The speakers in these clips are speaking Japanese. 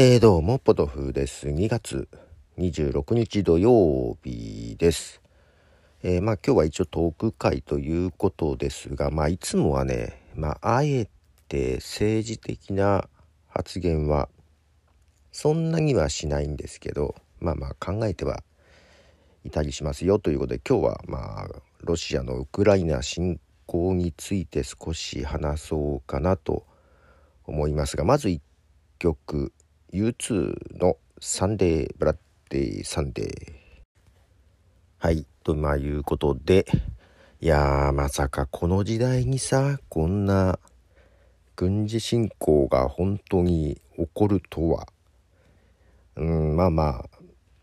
えー、どうも、ポトフです。2月26日土曜日です。えー、まあ今日は一応トーク会ということですが、まあいつもはね、まああえて政治的な発言はそんなにはしないんですけど、まあまあ考えてはいたりしますよということで今日はまあロシアのウクライナ侵攻について少し話そうかなと思いますがまず1曲 U2 の「サンデーブラッデーサンデー」はいとまあいうことでいやまさかこの時代にさこんな軍事侵攻が本当に起こるとは。うんまあまあ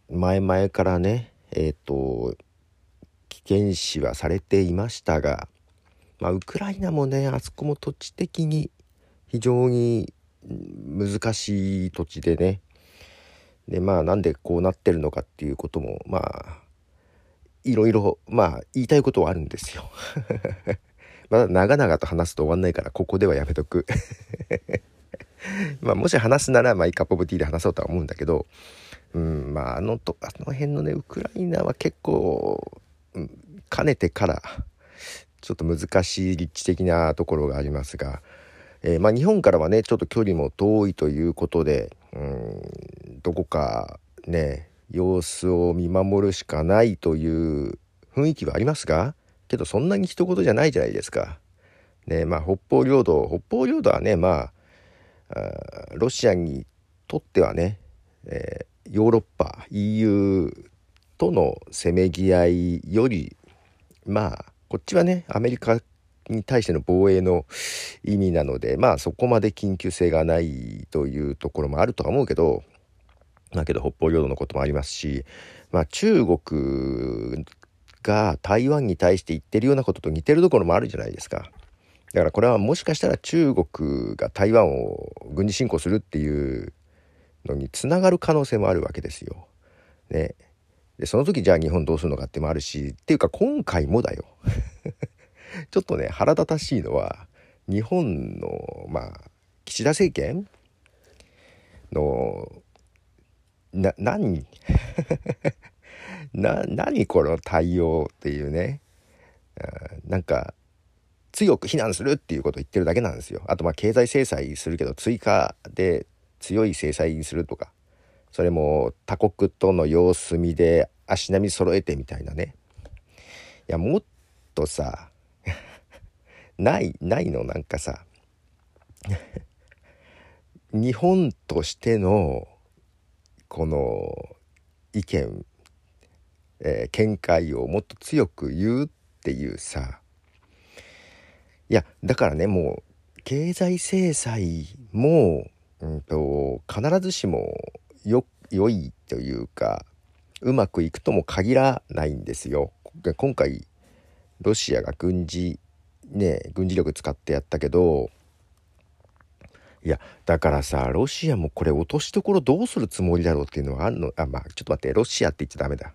前々からねえっ、ー、と危険視はされていましたが、まあ、ウクライナもねあそこも土地的に非常に難しい土地でね。でまあなんでこうなってるのかっていうこともまあいろいろまあ言いたいことはあるんですよ。まだ長々と話すと終わんないからここではやめとく。まあもし話すならまあイカポブティーで話そうとは思うんだけどうんまああのとあの辺のねウクライナは結構、うん、かねてからちょっと難しい立地的なところがありますが、えー、まあ、日本からはねちょっと距離も遠いということでうんどこかね様子を見守るしかないという雰囲気はありますがけどそんなに一言じゃないじゃないですか。ねまあ、北方領土北方領土はねまあロシアにとってはね、えー、ヨーロッパ EU とのせめぎ合いよりまあこっちはねアメリカに対しての防衛の意味なのでまあそこまで緊急性がないというところもあるとは思うけどだけど北方領土のこともありますし、まあ、中国が台湾に対して言ってるようなことと似てるところもあるじゃないですか。だからこれはもしかしたら中国が台湾を軍事侵攻するっていうのにつながる可能性もあるわけですよ。ね。でその時じゃあ日本どうするのかってもあるしっていうか今回もだよ。ちょっとね腹立たしいのは日本のまあ岸田政権のな何？な何この対応っていうね。なんか強く非難するっていうことを言ってるだけなんですよ。あとまあ経済制裁するけど追加で強い制裁にするとか。それも他国との様子見で足並み揃えてみたいなね。いやもっとさないないのなんかさ 日本としてのこの意見、えー、見解をもっと強く言うっていうさいやだからねもう経済制裁も、うんと、必ずしもよ良いというかうまくいくとも限らないんですよ。今回ロシアが軍事ね軍事力使ってやったけどいやだからさロシアもこれ落としどころどうするつもりだろうっていうのはあんの？あまあちょっと待ってロシアって言っちゃダメだ。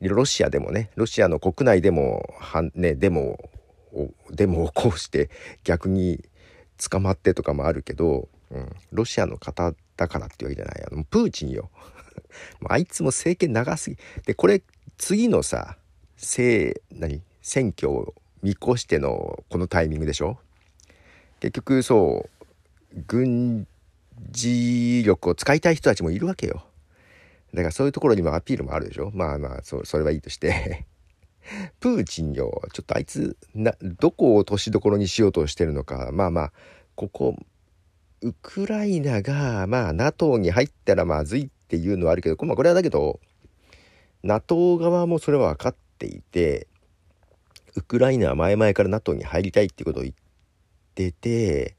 ロシアでもねロシアの国内でもはねデモをデモを起こして逆に捕まってとかもあるけど、うん、ロシアの方だからっていうわけじゃない。あのプーチンよ。あいつも政権長すぎ。でこれ次のさ政何？選挙見越してのこのタイミングでしょ？結局そう軍事力を使いたい人たちもいるわけよ。だからそういうところにもアピールもあるでしょ？まあまあそそれはいいとして。プーチンよちょっとあいつなどこを落としどころにしようとしてるのか。まあまあここウクライナがまあ NATO に入ったらまずいっていうのはあるけど、まあ、これはだけど NATO 側もそれは分かっていてウクライナは前々から NATO に入りたいっていうことを言ってて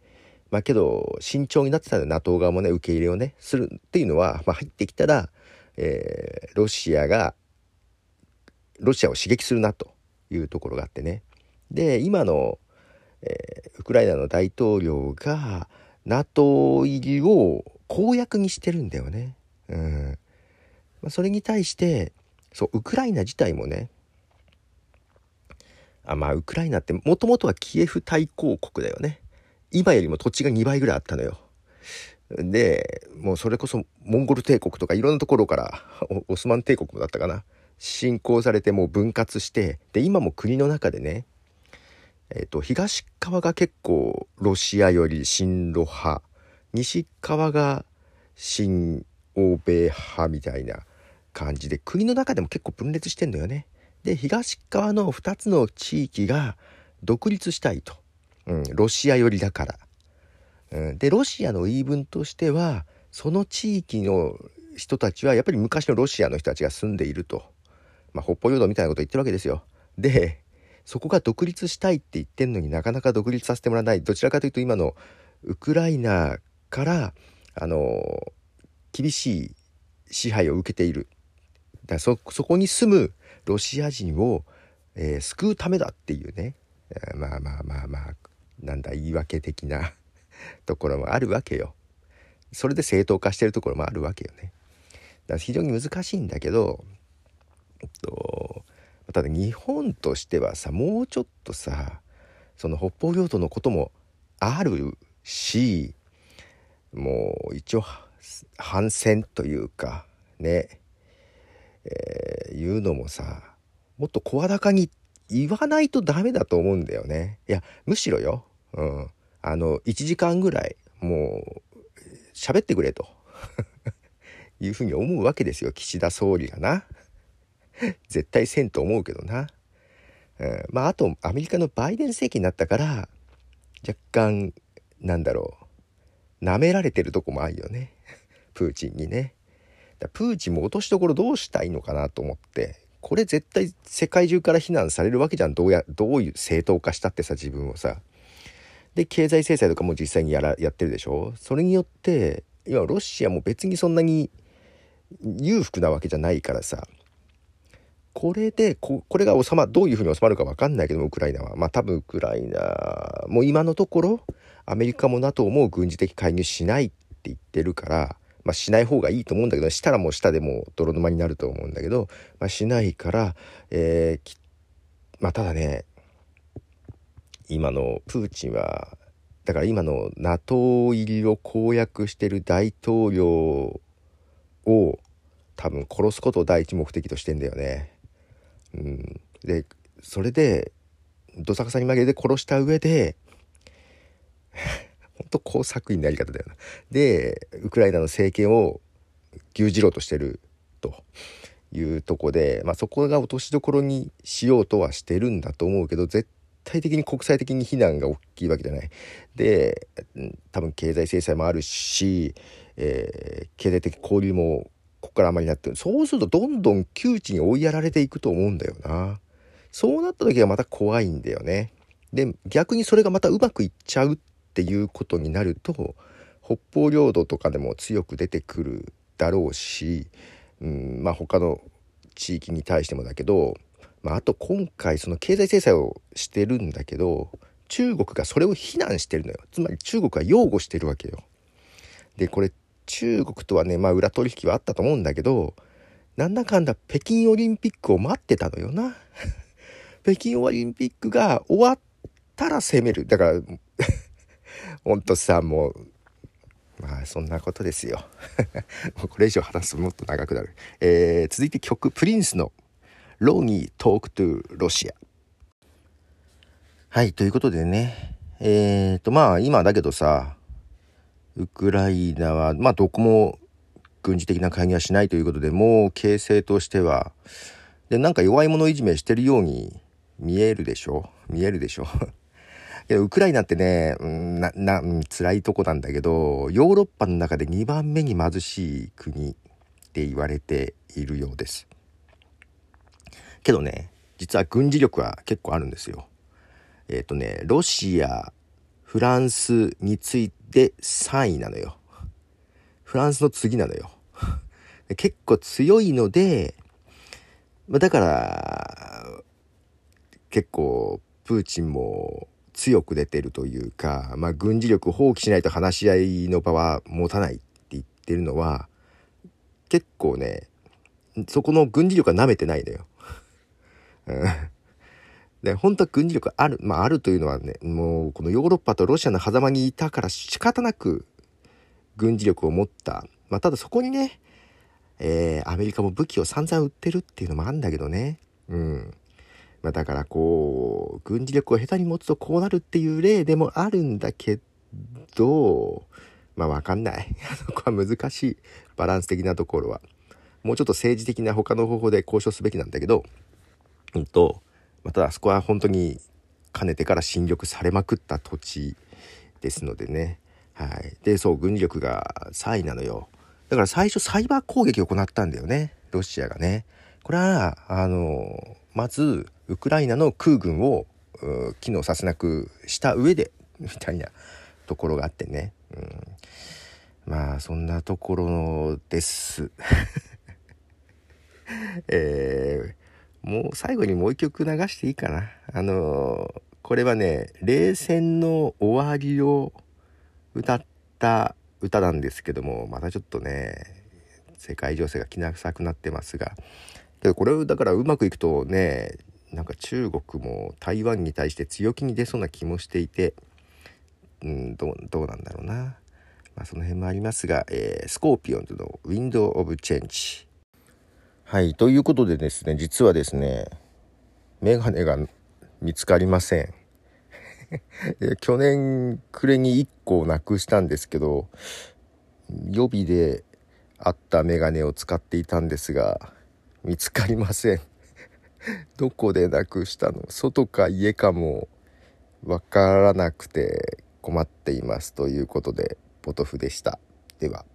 まあけど慎重になってたんで NATO 側もね受け入れをねするっていうのは、まあ、入ってきたら、えー、ロシアがロシアを刺激するなというところがあってね。で今の、えー、ウクライナの大統領が NATO 入りを公約にしてるんだよね。うん。まあ、それに対してそうウクライナ自体もねあまあウクライナってもともとはキエフ対抗国だよね。今よりも土地が2倍ぐらいあったのよ。でもうそれこそモンゴル帝国とかいろんなところからオスマン帝国もだったかな。侵攻されてもう分割してで今も国の中でねえーと、東側が結構ロシアより親ロ派。西側が親欧米派みたいな感じで国の中でも結構分裂してんのよね。で東側の2つの地域が独立したいと、うん、ロシア寄りだから。うん、でロシアの言い分としてはその地域の人たちはやっぱり昔のロシアの人たちが住んでいると、まあ、北方領土みたいなこと言ってるわけですよ。でそこが独立したいって言ってんのになかなか独立させてもらわないどちらかというと今のウクライナからあの厳しい支配を受けているだそそこに住むロシア人を、えー、救うためだっていうね、まあまあまあまあなんだ言い訳的な ところもあるわけよ。それで正当化してるところもあるわけよね。だから非常に難しいんだけど、えっと、ただ日本としてはさもうちょっとさその北方領土のこともあるしもう一応反戦というかね、えー、いうのもさもっと声高に言わないとダメだと思うんだよね。いやむしろよ、うん、あの1時間ぐらいもう喋ってくれと いうふうに思うわけですよ岸田総理がな。絶対せんと思うけどな。うん、まああとアメリカのバイデン政権になったから若干なんだろう舐められてるとこもあるよねプーチンにね。プーチンも落としどころどうしたいのかなと思ってこれ絶対世界中から非難されるわけじゃん。どうやどういう正当化したってさ自分をさ。で経済制裁とかも実際にやらやってるでしょ？それによって今ロシアも別にそんなに裕福なわけじゃないからさ。これでここれが収まどういうふうに収まるか分かんないけどもウクライナは。まあ多分ウクライナも今のところアメリカも NATO も軍事的介入しないって言ってるから、まあ、しない方がいいと思うんだけどしたらもう下でも泥沼になると思うんだけど、まあ、しないから、えー、まあただね今のプーチンはだから今の NATO 入りを公約してる大統領を多分殺すことを第一目的としてんだよね。うん、でそれでどさくさに紛れて殺した上でほんと工作員のやり方だよな。でウクライナの政権を牛耳ろうとしてるというとこで、まあ、そこが落としどころにしようとはしてるんだと思うけど絶対的に国際的に非難が大きいわけじゃない。で多分経済制裁もあるし、えー、経済的交流もここからあまりなってるそうするとどんどん窮地に追いやられていくと思うんだよなそうなった時はまた怖いんだよねで逆にそれがまたうまくいっちゃうっていうことになると北方領土とかでも強く出てくるだろうし、うん、まあ他の地域に対してもだけど、まあ、あと今回その経済制裁をしてるんだけど中国がそれを非難してるのよつまり中国は擁護してるわけよ。でこれ中国とはね、まあ裏取引はあったと思うんだけど、なんだかんだ北京オリンピックを待ってたのよな。北京オリンピックが終わったら攻める。だから、ほんとさ、もう、まあそんなことですよ。もうこれ以上話すともっと長くなる。えー、続いて曲、プリンスのローニートークトゥロシア。はい、ということでね。えーと、まあ今だけどさ、ウクライナは、まあ、どこも軍事的な介入はしないということで、もう形勢としては、で、なんか弱い者いじめしてるように見えるでしょ？見えるでしょ？いや、ウクライナってね、うんな、な、辛いとこなんだけど、ヨーロッパの中で2番目に貧しい国って言われているようです。けどね、実は軍事力は結構あるんですよ。えっ、ー、とね、ロシア、フランスについて3位なのよ。フランスの次なのよ。結構強いので、まだから、結構プーチンも強く出てるというか、まあ軍事力放棄しないと話し合いの場は持たないって言ってるのは、結構ね、そこの軍事力は舐めてないのよ。で、本当は軍事力ある、まああるというのはね、もうこのヨーロッパとロシアの狭間にいたから仕方なく軍事力を持った、まあ、ただそこにね、えー、アメリカも武器を散々売ってるっていうのもあるんだけどね。うん。まあ、だからこう、軍事力を下手に持つとこうなるっていう例でもあるんだけど、まあわかんない。そこは難しい。バランス的なところは。もうちょっと政治的な他の方法で交渉すべきなんだけど、うんと、またあそこは本当にかねてから侵略されまくった土地ですのでね。はい。で、そう、軍事力が3位なのよ。だから最初サイバー攻撃を行ったんだよね。ロシアがね。これは、あの、まず、ウクライナの空軍を機能させなくした上で、みたいなところがあってね。うん、まあ、そんなところです。えー、もう最後にもう一曲流していいかな。あのこれはね、冷戦の終わりを歌った歌なんですけども、またちょっとね、世界情勢がきな臭くなってますが、これをだからうまくいくとね、なんか中国も台湾に対して強気に出そうな気もしていて、うん、どうどうなんだろうな。まあ、その辺もありますが、えー、スコーピオンズの「ウィンドウ・オブ・チェンジ」。はい、ということでですね、実はですね、メガネが見つかりません。去年暮れに1個をなくしたんですけど予備であったメガネを使っていたんですが見つかりません どこでなくしたの？外か家かもわからなくて困っていますということでポトフでした。では。